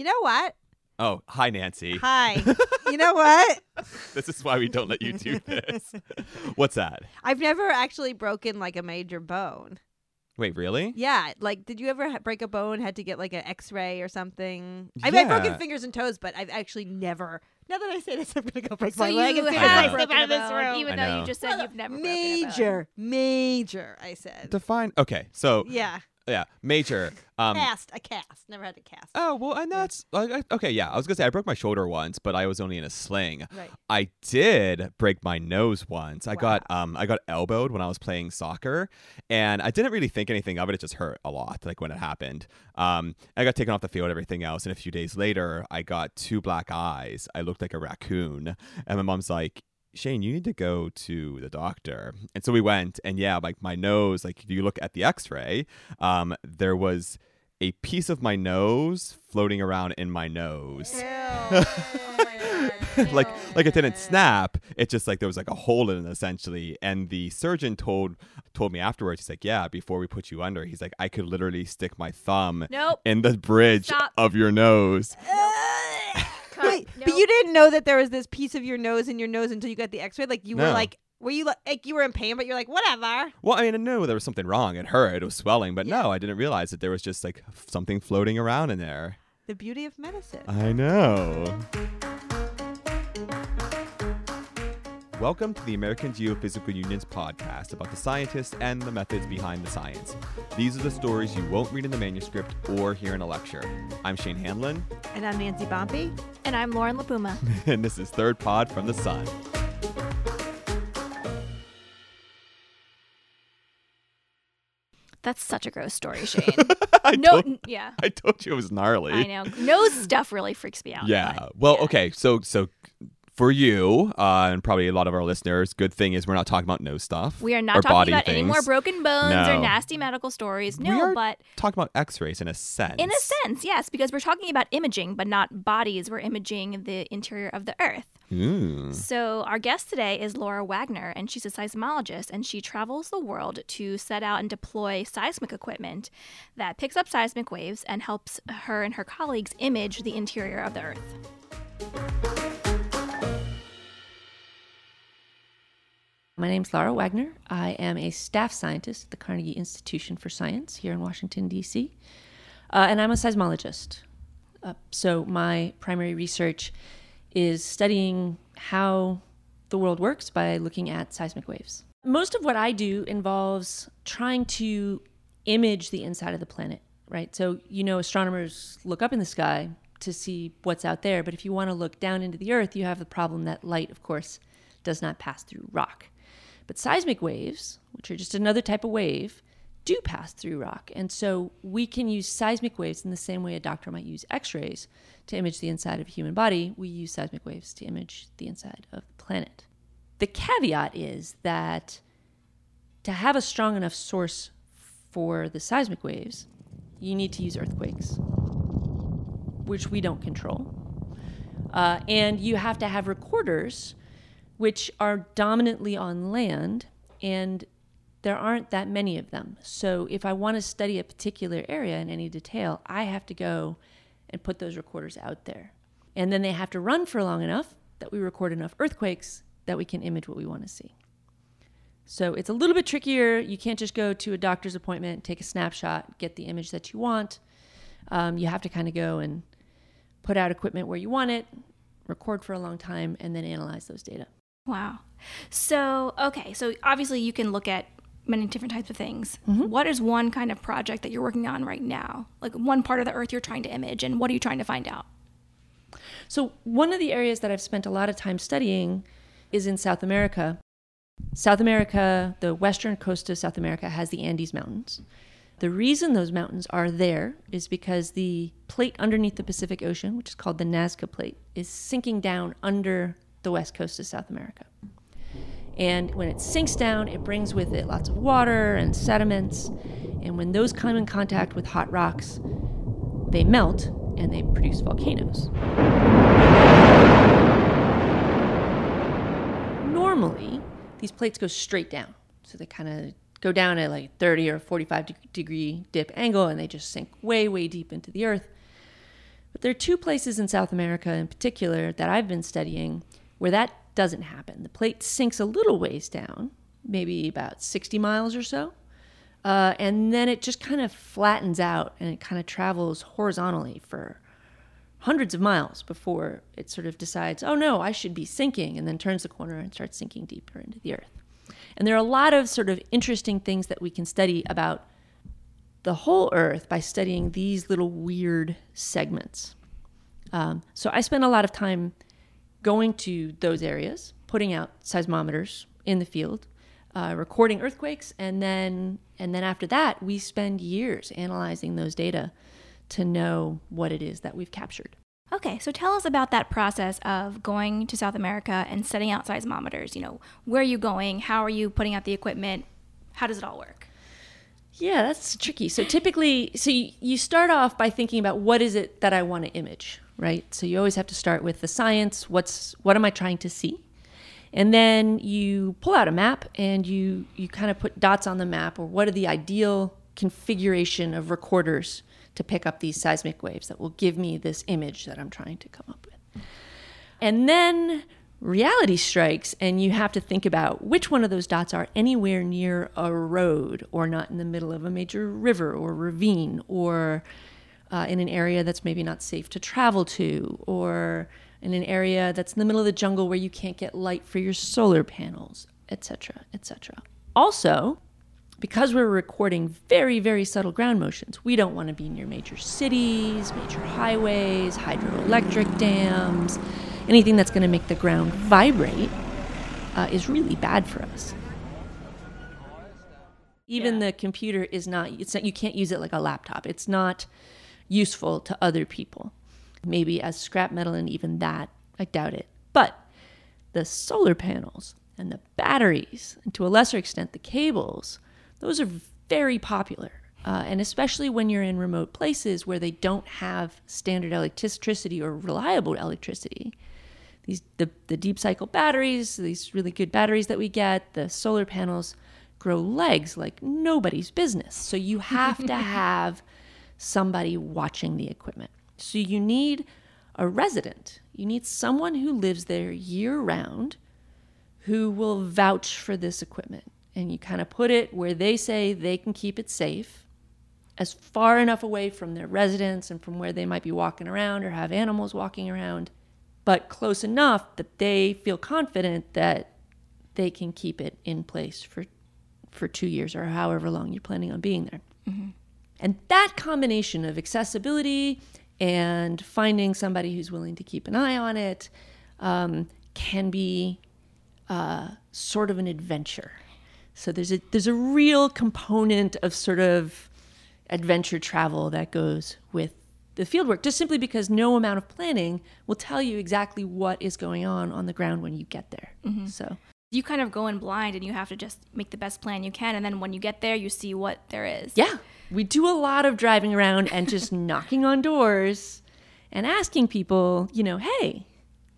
You know what? Oh, hi, Nancy. Hi. you know what? This is why we don't let you do this. What's that? I've never actually broken like a major bone. Wait, really? Yeah, like did you ever ha- break a bone? Had to get like an X-ray or something? I've had broken fingers and toes, but I've actually never. Now that I say this, I'm gonna go break So my you leg as soon as have to broken step out of this room. even I though know. you just said you've never broken a bone. major, major. I said. Define. Okay, so yeah, yeah, major. Um, cast a cast. Never had to cast. Oh well, and that's like, I- okay. Yeah, I was gonna say I broke my shoulder once, but I was only in a sling. Right. I did break my nose once. I got um I got elbowed when I was playing soccer, and I didn't really think anything of it. It just hurt a lot, like when it happened. Um, I got taken off the field, everything else, and a few days later, I got two black eyes. I looked like a raccoon, and my mom's like. Shane, you need to go to the doctor. And so we went, and yeah, like my nose, like if you look at the x ray, um, there was a piece of my nose floating around in my nose. like like it didn't snap. It just like there was like a hole in it essentially. And the surgeon told told me afterwards, he's like, Yeah, before we put you under, he's like, I could literally stick my thumb Nope. in the bridge Stop. of your nose. Cut. Wait, but you didn't know that there was this piece of your nose in your nose until you got the X-ray. Like you were like, were you like you were in pain, but you're like, whatever. Well, I mean, I knew there was something wrong. It hurt. It was swelling, but no, I didn't realize that there was just like something floating around in there. The beauty of medicine. I know. Welcome to the American Geophysical Union's podcast about the scientists and the methods behind the science. These are the stories you won't read in the manuscript or hear in a lecture. I'm Shane Hanlon, And I'm Nancy Bompey. And I'm Lauren Lipuma. and this is Third Pod from the Sun. That's such a gross story, Shane. I, no, told, yeah, I told you it was gnarly. I know. Nose stuff really freaks me out. Yeah. but- Well, yeah. okay. So, so for you uh, and probably a lot of our listeners, good thing is we're not talking about no stuff. We are not talking about any more broken bones or nasty medical stories. We No, are but talking about X-rays in a sense. in a sense, yes, because we're talking about imaging, but not bodies. We're imaging the interior of the Earth. Ooh. So, our guest today is Laura Wagner, and she's a seismologist, and she travels the world to set out and deploy seismic equipment that picks up seismic waves and helps her and her colleagues image the interior of the Earth. My name is Laura Wagner. I am a staff scientist at the Carnegie Institution for Science here in Washington, D.C., uh, and I'm a seismologist. Uh, so, my primary research is studying how the world works by looking at seismic waves. Most of what I do involves trying to image the inside of the planet, right? So, you know, astronomers look up in the sky to see what's out there, but if you want to look down into the earth, you have the problem that light, of course, does not pass through rock. But seismic waves, which are just another type of wave, do pass through rock. And so we can use seismic waves in the same way a doctor might use x rays to image the inside of a human body. We use seismic waves to image the inside of the planet. The caveat is that to have a strong enough source for the seismic waves, you need to use earthquakes, which we don't control. Uh, and you have to have recorders which are dominantly on land, and there aren't that many of them. So if I want to study a particular area in any detail, I have to go and put those recorders out there. And then they have to run for long enough that we record enough earthquakes that we can image what we want to see. So it's a little bit trickier. You can't just go to a doctor's appointment, take a snapshot, get the image that you want. Um, you have to kind of go and put out equipment where you want it, record for a long time, and then analyze those data. Wow. So, okay, so obviously you can look at many different types of things. Mm-hmm. What is one kind of project that you're working on right now? Like one part of the earth you're trying to image, and what are you trying to find out? So, one of the areas that I've spent a lot of time studying is in South America. South America, the western coast of South America, has the Andes Mountains. The reason those mountains are there is because the plate underneath the Pacific Ocean, which is called the Nazca Plate, is sinking down under the west coast of South America. And when it sinks down, it brings with it lots of water and sediments. And when those come in contact with hot rocks, they melt and they produce volcanoes. Normally, these plates go straight down. So they kind of go down at like 30 or 45 de- degree dip angle and they just sink way, way deep into the earth. But there are two places in South America in particular that I've been studying where that doesn't happen. The plate sinks a little ways down, maybe about 60 miles or so. Uh, and then it just kind of flattens out and it kind of travels horizontally for hundreds of miles before it sort of decides, oh no, I should be sinking, and then turns the corner and starts sinking deeper into the earth. And there are a lot of sort of interesting things that we can study about the whole earth by studying these little weird segments. Um, so I spend a lot of time going to those areas, putting out seismometers in the field, uh, recording earthquakes, and then and then after that, we spend years analyzing those data to know what it is that we've captured. Okay, so tell us about that process of going to South America and setting out seismometers. You know, where are you going? How are you putting out the equipment? How does it all work? Yeah, that's tricky. So typically, so you, start off by thinking about what is it that I want to image, right? So you always have to start with the science. What's what am I trying to see? And then you pull out a map and you you kind of put dots on the map or what are the ideal configuration of recorders to pick up these seismic waves that will give me this image that I'm trying to come up with. And then reality strikes, and you have to think about which one of those dots are anywhere near a road or not in the middle of a major river or ravine or uh, in an area that's maybe not safe to travel to or in an area that's in the middle of the jungle where you can't get light for your solar panels, etc., etc. Also, because we're recording very, very subtle ground motions, we don't want to be near major cities, major highways, hydroelectric dams. Anything that's going to make the ground vibrate uh, is really bad for us. Even Yeah. the computer is not, it's not, you can't use it like a laptop. It's not useful to other people. Maybe as scrap metal, and even that, I doubt it. But the solar panels and the batteries, and to a lesser extent, the cables, those are very popular. Uh, and especially when you're in remote places where they don't have standard electricity or reliable electricity. These the, the deep cycle batteries, these really good batteries that we get, the solar panels grow legs like nobody's business. So you have to have somebody watching the equipment. So you need a resident. You need someone who lives there year round who will vouch for this equipment. And you kind of put it where they say they can keep it safe, as far enough away from their residence and from where they might be walking around or have animals walking around, but close enough that they feel confident that they can keep it in place for for two years or however long you're planning on being there. And that combination of accessibility and finding somebody who's willing to keep an eye on it um, can be uh, sort of an adventure. So there's a there's a real component of sort of adventure travel that goes with the fieldwork, just simply because no amount of planning will tell you exactly what is going on on the ground when you get there. So You kind of go in blind and you have to just make the best plan you can. And then when you get there, you see what there is. Yeah. We do a lot of driving around and just knocking on doors and asking people, you know, hey,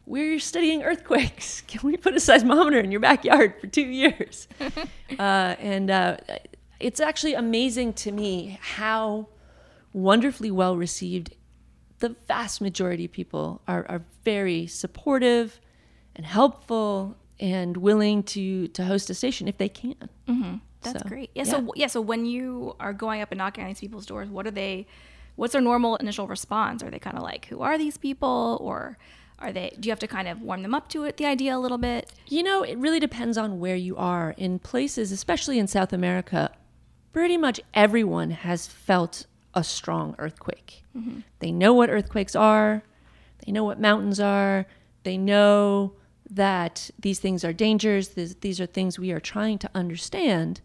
we're studying earthquakes. Can we put a seismometer in your backyard for two years? uh, and uh, it's actually amazing to me how wonderfully well received the vast majority of people are, are very supportive and helpful and willing to, to host a station if they can. Mm-hmm. That's So, great. Yeah, So yeah. So when you are going up and knocking on these people's doors, what are they? What's their normal initial response? Are they kind of like, "Who are these people?" Or are they? Do you have to kind of warm them up to it, the idea a little bit? You know, it really depends on where you are. In places, especially in South America, pretty much everyone has felt a strong earthquake. Mm-hmm. They know what earthquakes are, they know what mountains are, they know that these things are dangers, these, these are things we are trying to understand.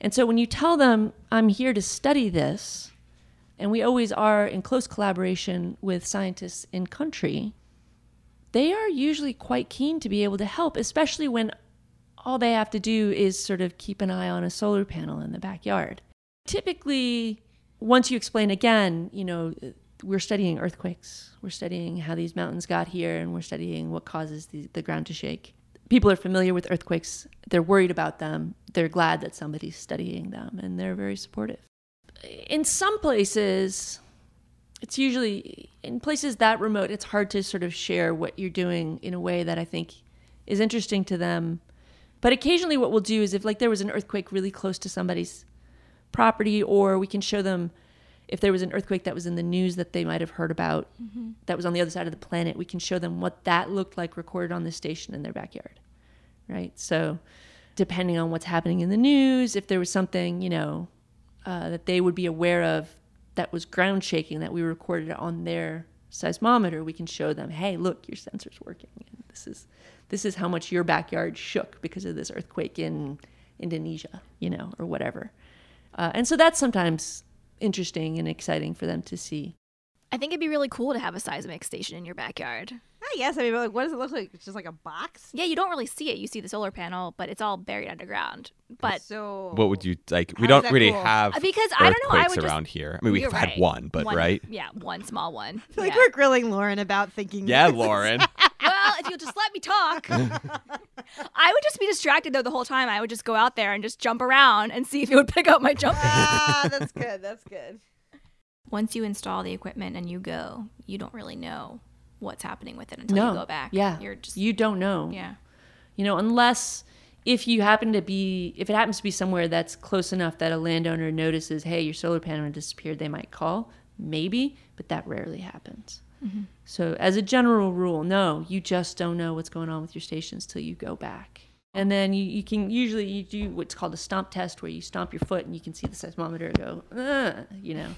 And so when you tell them, I'm here to study this, and we always are in close collaboration with scientists in country, they are usually quite keen to be able to help, especially when all they have to do is sort of keep an eye on a solar panel in the backyard. Typically, once you explain again, you know, we're studying earthquakes, we're studying how these mountains got here, and we're studying what causes the, the ground to shake. People are familiar with earthquakes, they're worried about them, they're glad that somebody's studying them, and they're very supportive. In some places, it's usually in places that remote, it's hard to sort of share what you're doing in a way that I think is interesting to them. But occasionally, what we'll do is if like there was an earthquake really close to somebody's property, or we can show them if there was an earthquake that was in the news that they might have heard about that was on the other side of the planet, we can show them what that looked like recorded on the station in their backyard. Right. So, depending on what's happening in the news, if there was something, you know, uh, that they would be aware of that was ground shaking that we recorded on their seismometer, we can show them, hey, look, your sensor's working. And this is this is how much your backyard shook because of this earthquake in Indonesia, you know, or whatever. Uh, and so that's sometimes interesting and exciting for them to see. I think it'd be really cool to have a seismic station in your backyard. I guess. I mean, like, what does it look like? It's just like a box. Yeah, you don't really see it. You see the solar panel, but it's all buried underground. But so What would you like? We don't really cool? have Uh, because I don't know, I earthquakes would just- around here. I mean, we've You're had right. one, but right? Yeah, one small one. like yeah. we're grilling Lauren about thinking. Yeah, this Lauren. well, if you'll just let me talk. I would just be distracted though the whole time. I would just go out there and just jump around and see if it would pick up my jumping. ah, that's good. That's good. Once you install the equipment and you go, you don't really know what's happening with it until no, you go back. yeah, You're just you don't know. yeah. you know, unless if you happen to be, if it happens to be somewhere that's close enough that a landowner notices, hey, your solar panel disappeared, they might call, maybe, but that rarely happens. Mm-hmm. So, as a general rule, no, you just don't know what's going on with your stations till you go back. And then you, you can usually you do what's called a stomp test where you stomp your foot and you can see the seismometer go, "Ugh," you know.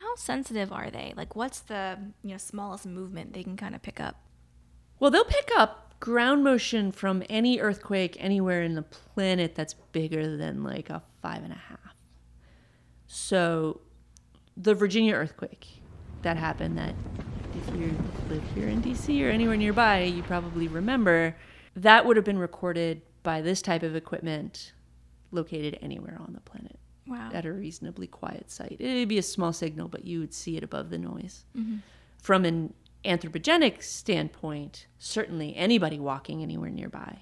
How sensitive are they? Like what's the, you know, smallest movement they can kind of pick up? Well, they'll pick up ground motion from any earthquake anywhere in the planet that's bigger than like a five and a half. So, the Virginia earthquake that happened, that if you live here in DC or anywhere nearby, you probably remember, that would have been recorded by this type of equipment located anywhere on the planet Wow. at a reasonably quiet site. It'd be a small signal, but you would see it above the noise. From an anthropogenic standpoint, certainly anybody walking anywhere nearby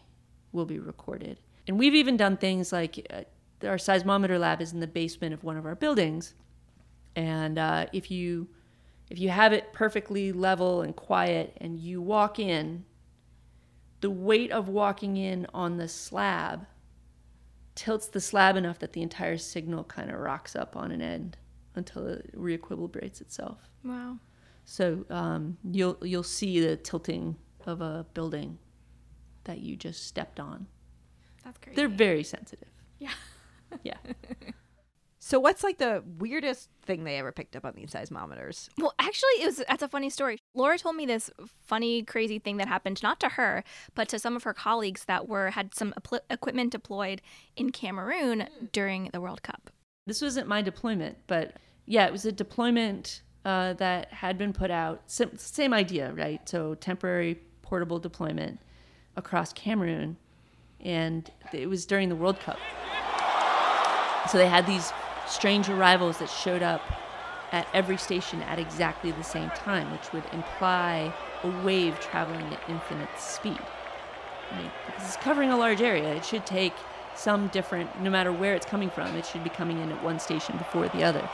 will be recorded. And we've even done things like uh, our seismometer lab is in the basement of one of our buildings, and uh, if you if you have it perfectly level and quiet, and you walk in, the weight of walking in on the slab tilts the slab enough that the entire signal kind of rocks up on an end until it reequilibrates itself. Wow. So um, you'll you'll see the tilting of a building that you just stepped on. That's crazy. They're very sensitive. Yeah. Yeah. So, what's like the weirdest thing they ever picked up on these seismometers? Well, actually, it was that's a funny story. Laura told me this funny, crazy thing that happened not to her, but to some of her colleagues that were had some epl- equipment deployed in Cameroon during the World Cup. This wasn't my deployment, but yeah, it was a deployment uh, that had been put out. Sim- same idea, right? So temporary portable deployment across Cameroon, and it was during the World Cup. So they had these strange arrivals that showed up at every station at exactly the same time, which would imply a wave traveling at infinite speed. Right? Because it's covering a large area. It should take some different, no matter where it's coming from, it should be coming in at one station before the other.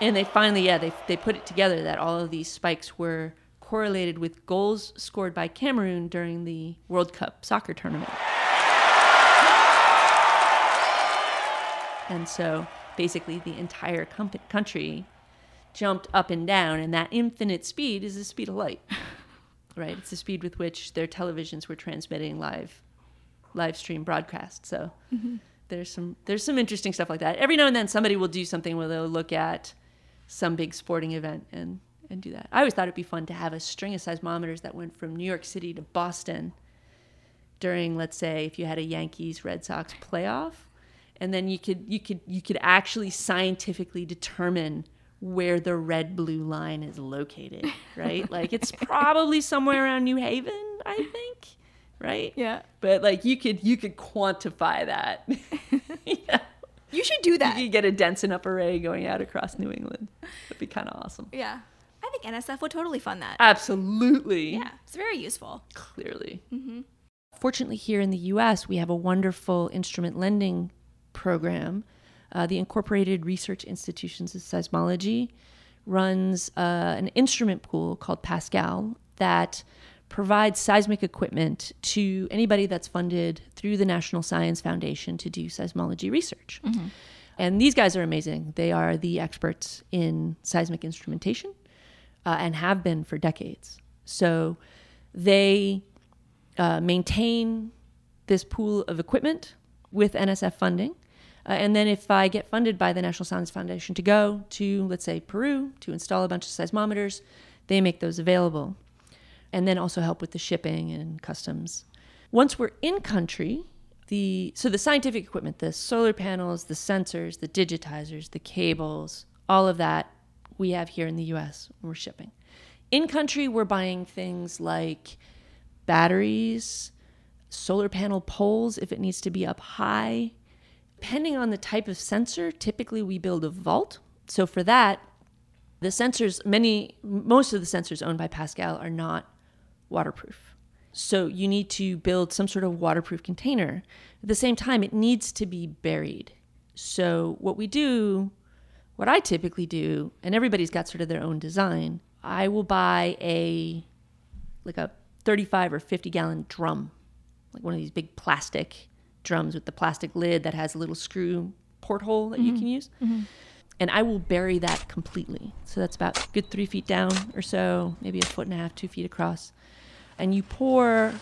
And they finally, yeah, they, they put it together that all of these spikes were correlated with goals scored by Cameroon during the World Cup soccer tournament. And so basically the entire com- country jumped up and down, and that infinite speed is the speed of light, right? It's the speed with which their televisions were transmitting live, live stream broadcast. So mm-hmm. there's some there's some interesting stuff like that. Every now and then somebody will do something where they'll look at some big sporting event and and do that. I always thought it'd be fun to have a string of seismometers that went from New York City to Boston during let's say if you had a Yankees Red Sox playoff and then you could you could you could actually scientifically determine where the red blue line is located, right? like it's probably somewhere around New Haven, I think, right? Yeah. But like you could you could quantify that. yeah. You should do that. You could get a dense enough array going out across New England. That'd be kind of awesome. Yeah. I think NSF would totally fund that. Absolutely. yeah. It's very useful. Clearly. Mm-hmm. Fortunately, here in the US, we have a wonderful instrument lending program. Uh, the Incorporated Research Institutions of Seismology runs uh, an instrument pool called PASSCAL that provides seismic equipment to anybody that's funded through the National Science Foundation to do seismology research. And these guys are amazing. They are the experts in seismic instrumentation uh, and have been for decades. So they uh, maintain this pool of equipment with NSF funding. Uh, and then if I get funded by the National Science Foundation to go to, let's say, Peru to install a bunch of seismometers, they make those available. And then also help with the shipping and customs. Once we're in country, the so the scientific equipment, the solar panels, the sensors, the digitizers, the cables, all of that we have here in the US we're shipping. In country, we're buying things like batteries, solar panel poles if it needs to be up high. Depending on the type of sensor, typically we build a vault. So for that, the sensors, many, most of the sensors owned by PASSCAL are not waterproof. So you need to build some sort of waterproof container. At the same time, it needs to be buried. So what we do, what I typically do, and everybody's got sort of their own design, I will buy a like a 35 or 50 gallon drum, like one of these big plastic drums with the plastic lid that has a little screw porthole that you mm-hmm. can use. Mm-hmm. And I will bury that completely. So that's about a good three feet down or so, maybe a foot and a half, two feet across. And you pour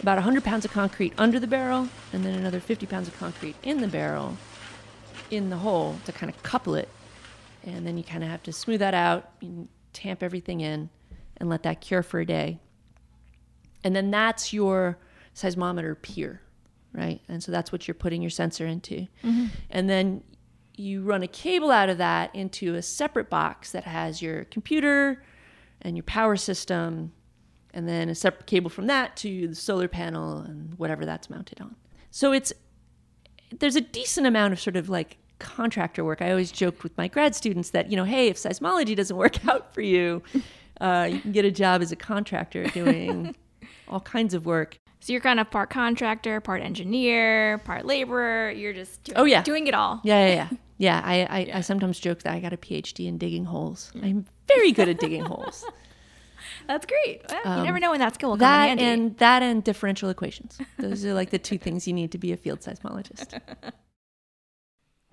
about 100 pounds of concrete under the barrel and then another 50 pounds of concrete in the barrel in the hole to kind of couple it. And then you kind of have to smooth that out, you tamp everything in, and let that cure for a day. And then that's your seismometer pier, right? And so that's what you're putting your sensor into. And then you run a cable out of that into a separate box that has your computer and your power system, and then a separate cable from that to the solar panel and whatever that's mounted on. So it's there's a decent amount of sort of like contractor work. I always joked with my grad students that, you know, hey, if seismology doesn't work out for you, uh, you can get a job as a contractor doing all kinds of work. So you're kind of part contractor, part engineer, part laborer. You're just doing, Oh, yeah. doing it all. Yeah, yeah, yeah. Yeah, I, I, I sometimes joke that I got a PhD in digging holes. I'm very good at digging holes. That's great. Well, you um, never know when that skill will come That in handy. and that and differential equations. Those are like the two things you need to be a field seismologist.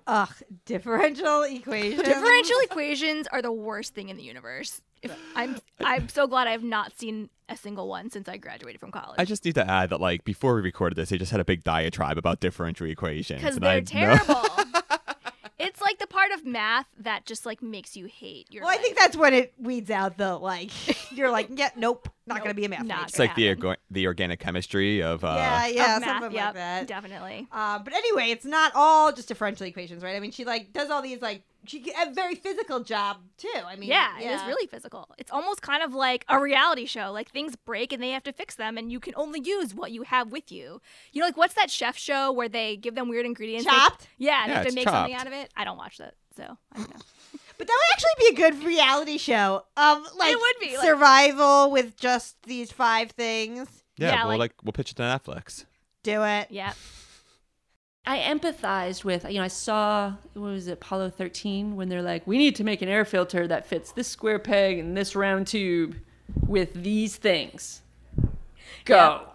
Ugh, differential equations. Differential equations are the worst thing in the universe. If- I'm I'm so glad I have not seen a single one since I graduated from college. I just need to add that, like, before we recorded this, they just had a big diatribe about differential equations. because they're I know- terrible. it's like the part of math that just like makes you hate your. Well, I think that's when it weeds out the like. You're like, yeah, nope, not gonna be a math not major. it's like the, happen. orga- the organic chemistry of. Uh, yeah, Of yeah, math, something yep, like that. definitely. Uh, but anyway, it's not all just differential equations, right? I mean, she like does all these like she a very physical job too. I mean, Yeah, it is really physical. It's almost kind of like a reality show. Like things break and they have to fix them, and you can only use what you have with you. You know, like what's that chef show where they give them weird ingredients? They- Chopped? yeah, and they have to it's make something out of it. I don't watch that, so I don't know. But that would actually be a good reality show um, of like would be, like- survival with just these five things. Yeah, Yeah, we'll like- like we'll pitch it to Netflix. Do it. yeah, I empathized with, you know, I saw, what was it, Apollo 13, when they're like, we need to make an air filter that fits this square peg and this round tube with these things. Go.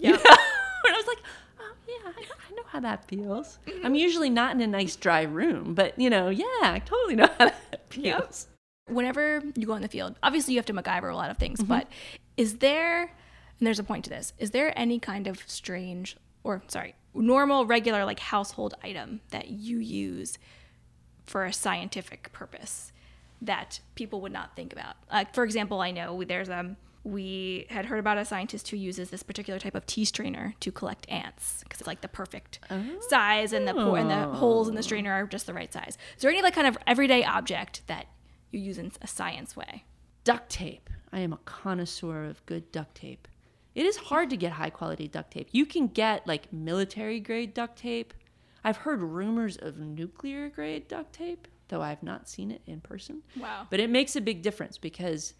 You know? and I was like, oh, yeah, I know, I know how that feels. I'm usually not in a nice dry room, but, you know, yeah, I totally know how that feels. whenever you go in the field, obviously you have to MacGyver a lot of things, Mm-hmm. but is there, and there's a point to this, is there any kind of strange, or sorry, normal, regular, like household item that you use for a scientific purpose that people would not think about? Like, for example, I know there's um we had heard about a scientist who uses this particular type of tea strainer to collect ants because it's like the perfect size and the po- and the holes in the oh. strainer are just the right size. Is there any like kind of everyday object that you use in a science way? Duct tape. I am a connoisseur of good duct tape. It is hard to get high quality duct tape. You can get like military grade duct tape. I've heard rumors of nuclear grade duct tape, though I've not seen it in person. Wow. But it makes a big difference because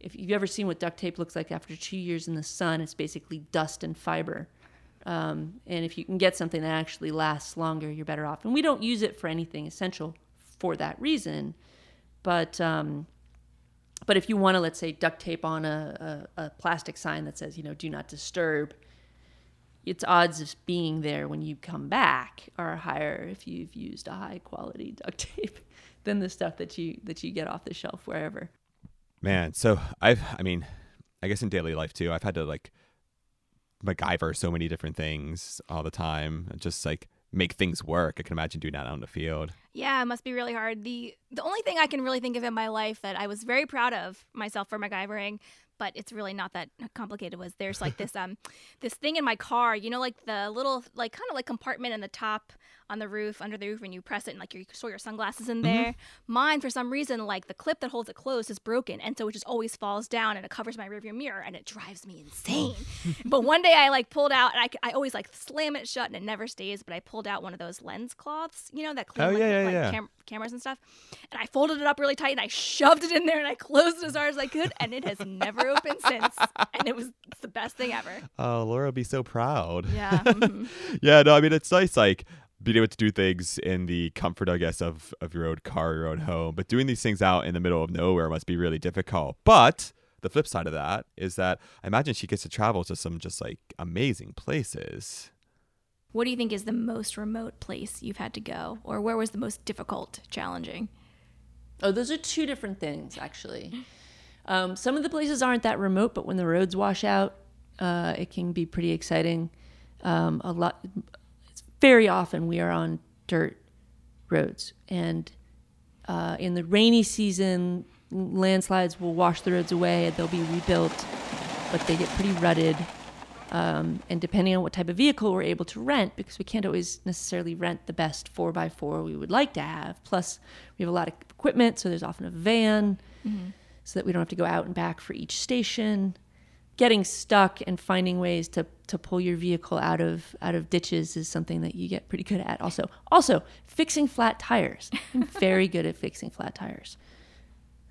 if you've ever seen what duct tape looks like after two years in the sun, it's basically dust and fiber. Um, and if you can get something that actually lasts longer, you're better off. And we don't use it for anything essential for that reason. but um, but if you want to, let's say, duct tape on a, a, a plastic sign that says, you know, do not disturb, its odds of being there when you come back are higher if you've used a high quality duct tape than the stuff that you that you get off the shelf wherever. Man, so I've, I mean, I guess in daily life too, I've had to like MacGyver so many different things all the time, just like make things work. I can imagine doing that out in the field. Yeah, it must be really hard. The the only thing I can really think of in my life that I was very proud of myself for MacGyvering, but it's really not that complicated was there's like this um this thing in my car, you know, like the little like kind of like compartment in the top on the roof, under the roof, and you press it and like you store your sunglasses in there. Mine, for some reason, like the clip that holds it closed is broken, and so it just always falls down and it covers my rearview mirror, and it drives me insane. but one day I like pulled out, and I, I always like slam it shut, and it never stays. But I pulled out one of those lens cloths, you know, that clean Oh, like, yeah, yeah, like yeah. cam- cameras and stuff, and I folded it up really tight, and I shoved it in there, and I closed it as hard as I could, and it has never opened since, and it was the best thing ever. Oh, Laura will be so proud. Yeah. mhm. yeah, no, I mean it's nice like being able to do things in the comfort, I guess, of of your own car, your own home. But doing these things out in the middle of nowhere must be really difficult. But the flip side of that is that I imagine she gets to travel to some just like amazing places. What do you think is the most remote place you've had to go, or where was the most difficult, challenging? Oh, those are two different things, actually. Um, some of the places aren't that remote, but when the roads wash out, uh, it can be pretty exciting. Um, a lot, it's very often we are on dirt roads, and uh, in the rainy season, landslides will wash the roads away and they'll be rebuilt, but they get pretty rutted. Um, and depending on what type of vehicle we're able to rent, because we can't always necessarily rent the best 4x4 we would like to have. Plus, we have a lot of equipment, so there's often a van so that we don't have to go out and back for each station. Getting stuck and finding ways to, to pull your vehicle out of out of ditches is something that you get pretty good at. Also, also fixing flat tires. I'm very good at fixing flat tires.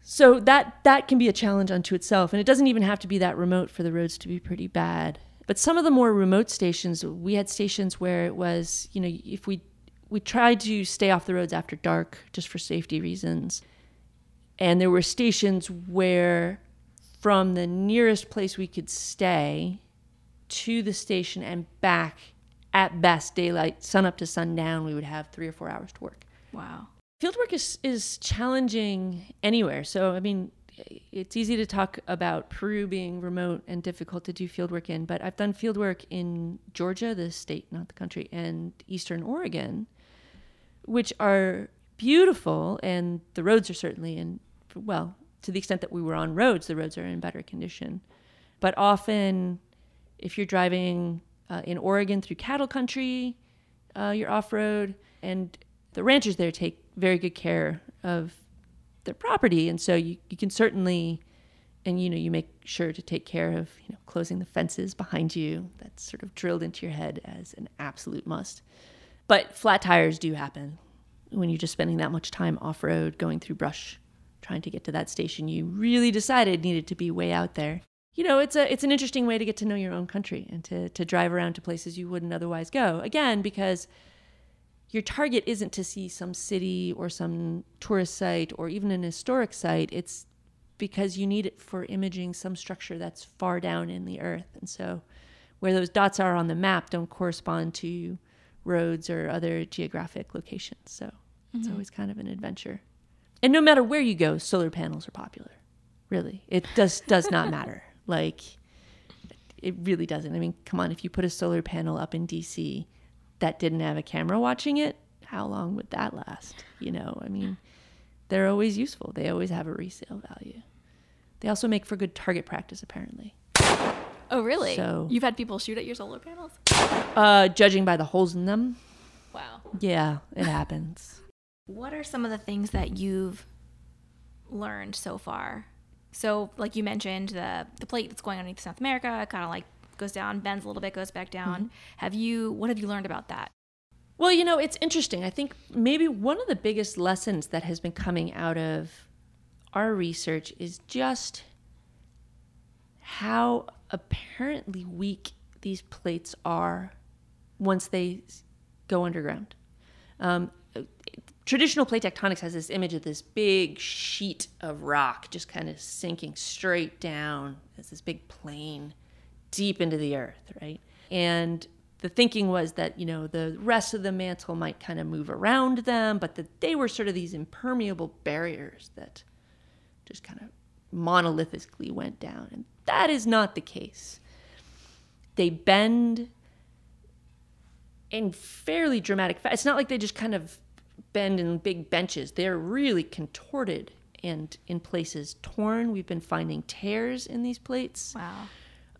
So that that can be a challenge unto itself, and it doesn't even have to be that remote for the roads to be pretty bad. But some of the more remote stations, we had stations where it was, you know, if we we tried to stay off the roads after dark just for safety reasons, and there were stations where from the nearest place we could stay to the station and back at best daylight sun up to sundown we would have three or four hours to work Wow. fieldwork is is challenging anywhere. So I mean, it's easy to talk about Peru being remote and difficult to do fieldwork in, but I've done fieldwork in Georgia, the state, not the country, and Eastern Oregon, which are beautiful, and the roads are certainly in well to the extent that we were on roads, the roads are in better condition. But often, if you're driving uh, in Oregon through cattle country, uh, you're off road, and the ranchers there take very good care of their property, and so you, you can certainly, and you know, you make sure to take care of you know closing the fences behind you. That's sort of drilled into your head as an absolute must. But flat tires do happen when you're just spending that much time off road, going through brush, trying to get to that station you really decided needed to be way out there. You know, it's a it's an interesting way to get to know your own country and to to drive around to places you wouldn't otherwise go. Again, because your target isn't to see some city or some tourist site or even an historic site. It's because you need it for imaging some structure that's far down in the earth. And so where those dots are on the map don't correspond to roads or other geographic locations. So it's mm-hmm. always kind of an adventure. And no matter where you go, solar panels are popular. Really. It does does not matter. Like it really doesn't. I mean, come on, if you put a solar panel up in DC that didn't have a camera watching it, how long would that last? You know, I mean, they're always useful. They always have a resale value. They also make for good target practice, apparently. Oh, really? So- You've had people shoot at your solar panels? Uh, judging by the holes in them, Wow. yeah, it happens. What are some of the things that you've learned so far? So, like you mentioned, the the plate that's going underneath South America kind of like goes down, bends a little bit, goes back down. Have you? What have you learned about that? Well, you know, it's interesting. I think maybe one of the biggest lessons that has been coming out of our research is just how apparently weak these plates are once they go underground. Um, traditional plate tectonics has this image of this big sheet of rock just kind of sinking straight down as this big plane deep into the earth, right? And the thinking was that, you know, the rest of the mantle might kind of move around them, but that they were sort of these impermeable barriers that just kind of monolithically went down. And that is not the case. They bend in fairly dramatic. It's not like they just kind of bend in big benches. They're really contorted and in places torn. We've been finding tears in these plates. Wow.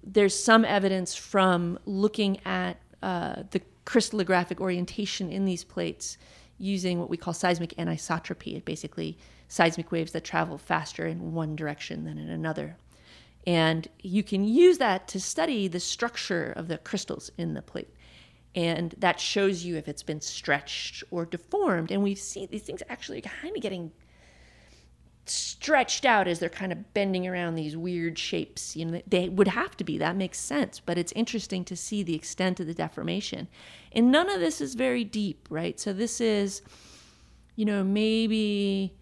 There's some evidence from looking at uh, the crystallographic orientation in these plates using what we call seismic anisotropy, basically seismic waves that travel faster in one direction than in another. And you can use that to study the structure of the crystals in the plate. And that shows you if it's been stretched or deformed. And we see these things actually kind of getting stretched out as they're kind of bending around these weird shapes. You know, they would have to be. That makes sense. But it's interesting to see the extent of the deformation. And none of this is very deep, right? So this is, you know, maybe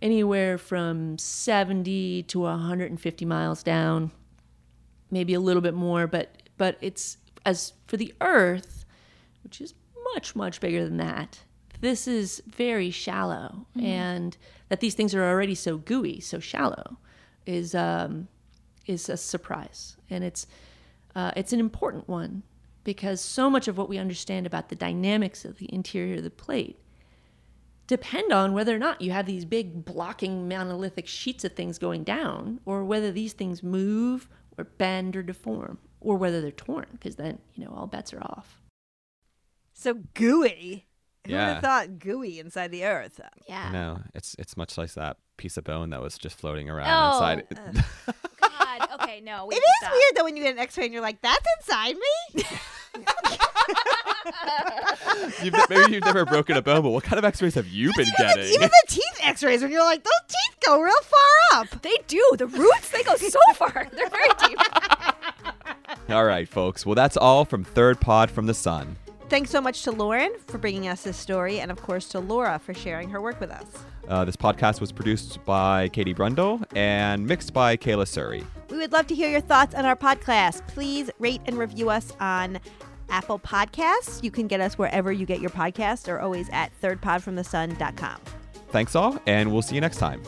anywhere from 70 to 150 miles down, maybe a little bit more, but but it's as for the earth, which is much much bigger than that. This is very shallow and that these things are already so gooey, so shallow is um, is a surprise. And it's uh, it's an important one because so much of what we understand about the dynamics of the interior of the plate depend on whether or not you have these big blocking monolithic sheets of things going down or whether these things move or bend or deform or whether they're torn because then you know all bets are off So gooey. Who would have thought gooey inside the earth? Yeah. No, it's it's much like that piece of bone that was just floating around Oh. inside. God. Okay. No. We It have to is stop. weird though when you get an X-ray and you're like, "That's inside me." you've, maybe you've never broken a bone, but what kind of X-rays have you been getting? Even the teeth X-rays, when you're like, "Those teeth go real far up." They do. The roots. They go so far. They're very deep. All right, folks. Well, that's all from Third Pod from the Sun. Thanks so much to Lauren for bringing us this story, and of course to Laura for sharing her work with us. Uh, this podcast was produced by Katie Broendel and mixed by Kayla Surrey. We would love to hear your thoughts on our podcast. Please rate and review us on Apple Podcasts. You can get us wherever you get your podcasts, or always at thirdpodfromthesun.com. Thanks all, and we'll see you next time.